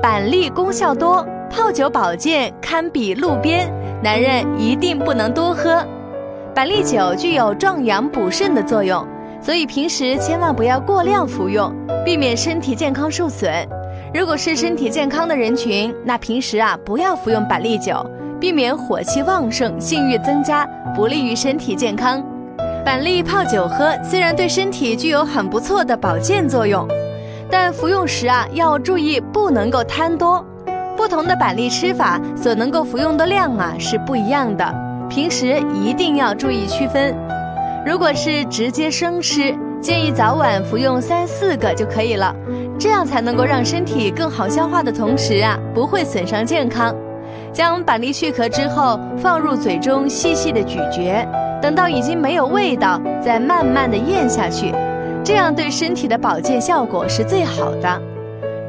板栗功效多，泡酒保健堪比路边，男人一定不能多喝。板栗酒具有壮阳补肾的作用，所以平时千万不要过量服用，避免身体健康受损。如果是身体健康的人群，那平时啊不要服用板栗酒，避免火气旺盛、性欲增加，不利于身体健康。板栗泡酒喝虽然对身体具有很不错的保健作用。但服用时啊，要注意不能够贪多。不同的板栗吃法所能够服用的量啊是不一样的，平时一定要注意区分。如果是直接生吃，建议早晚服用三四个就可以了，这样才能够让身体更好消化的同时啊，不会损伤健康。将板栗去壳之后，放入嘴中细细的咀嚼，等到已经没有味道，再慢慢的咽下去。这样对身体的保健效果是最好的。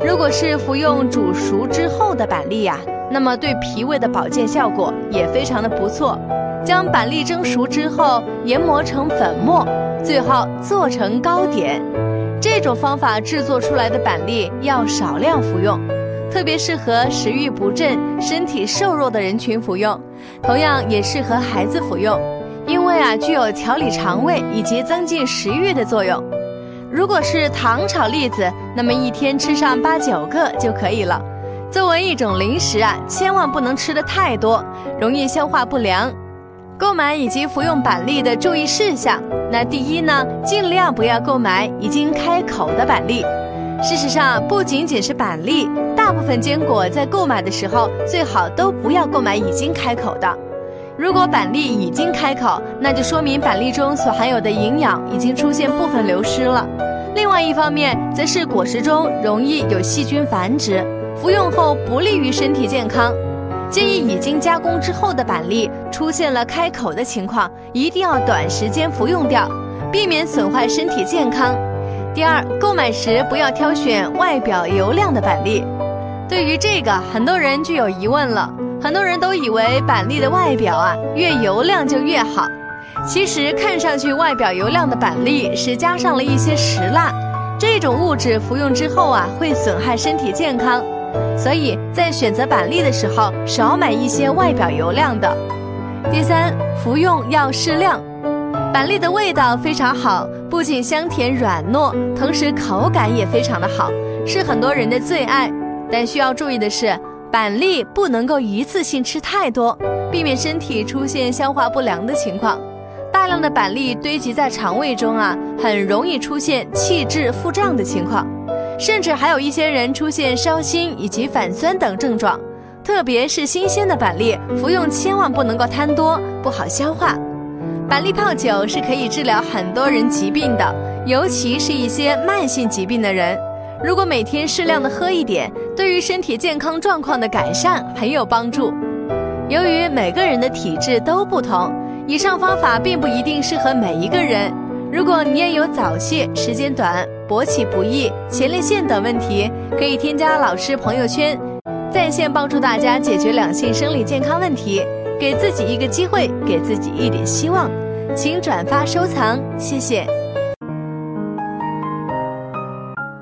如果是服用煮熟之后的板栗呀，那么对脾胃的保健效果也非常的不错。将板栗蒸熟之后，研磨成粉末，最后做成糕点。这种方法制作出来的板栗要少量服用，特别适合食欲不振、身体瘦弱的人群服用，同样也适合孩子服用，因为啊具有调理肠胃以及增进食欲的作用。如果是糖炒栗子，那么一天吃上八九个就可以了。作为一种零食啊，千万不能吃的太多，容易消化不良。购买以及服用板栗的注意事项，那第一呢，尽量不要购买已经开口的板栗。事实上，不仅仅是板栗，大部分坚果在购买的时候最好都不要购买已经开口的。如果板栗已经开口，那就说明板栗中所含有的营养已经出现部分流失了。另外一方面，则是果实中容易有细菌繁殖，服用后不利于身体健康。建议已经加工之后的板栗出现了开口的情况，一定要短时间服用掉，避免损坏身体健康。第二，购买时不要挑选外表油亮的板栗。对于这个，很多人就有疑问了。很多人都以为板栗的外表啊越油亮就越好，其实看上去外表油亮的板栗是加上了一些石蜡，这种物质服用之后啊会损害身体健康，所以在选择板栗的时候少买一些外表油亮的。第三，服用要适量，板栗的味道非常好，不仅香甜软糯，同时口感也非常的好，是很多人的最爱。但需要注意的是。板栗不能够一次性吃太多，避免身体出现消化不良的情况。大量的板栗堆积在肠胃中啊，很容易出现气滞腹胀的情况，甚至还有一些人出现烧心以及反酸等症状。特别是新鲜的板栗，服用千万不能够贪多，不好消化。板栗泡酒是可以治疗很多人疾病的，尤其是一些慢性疾病的人。如果每天适量的喝一点，对于身体健康状况的改善很有帮助。由于每个人的体质都不同，以上方法并不一定适合每一个人。如果你也有早泄、时间短、勃起不易、前列腺等问题，可以添加老师朋友圈，在线帮助大家解决两性生理健康问题，给自己一个机会，给自己一点希望。请转发收藏，谢谢。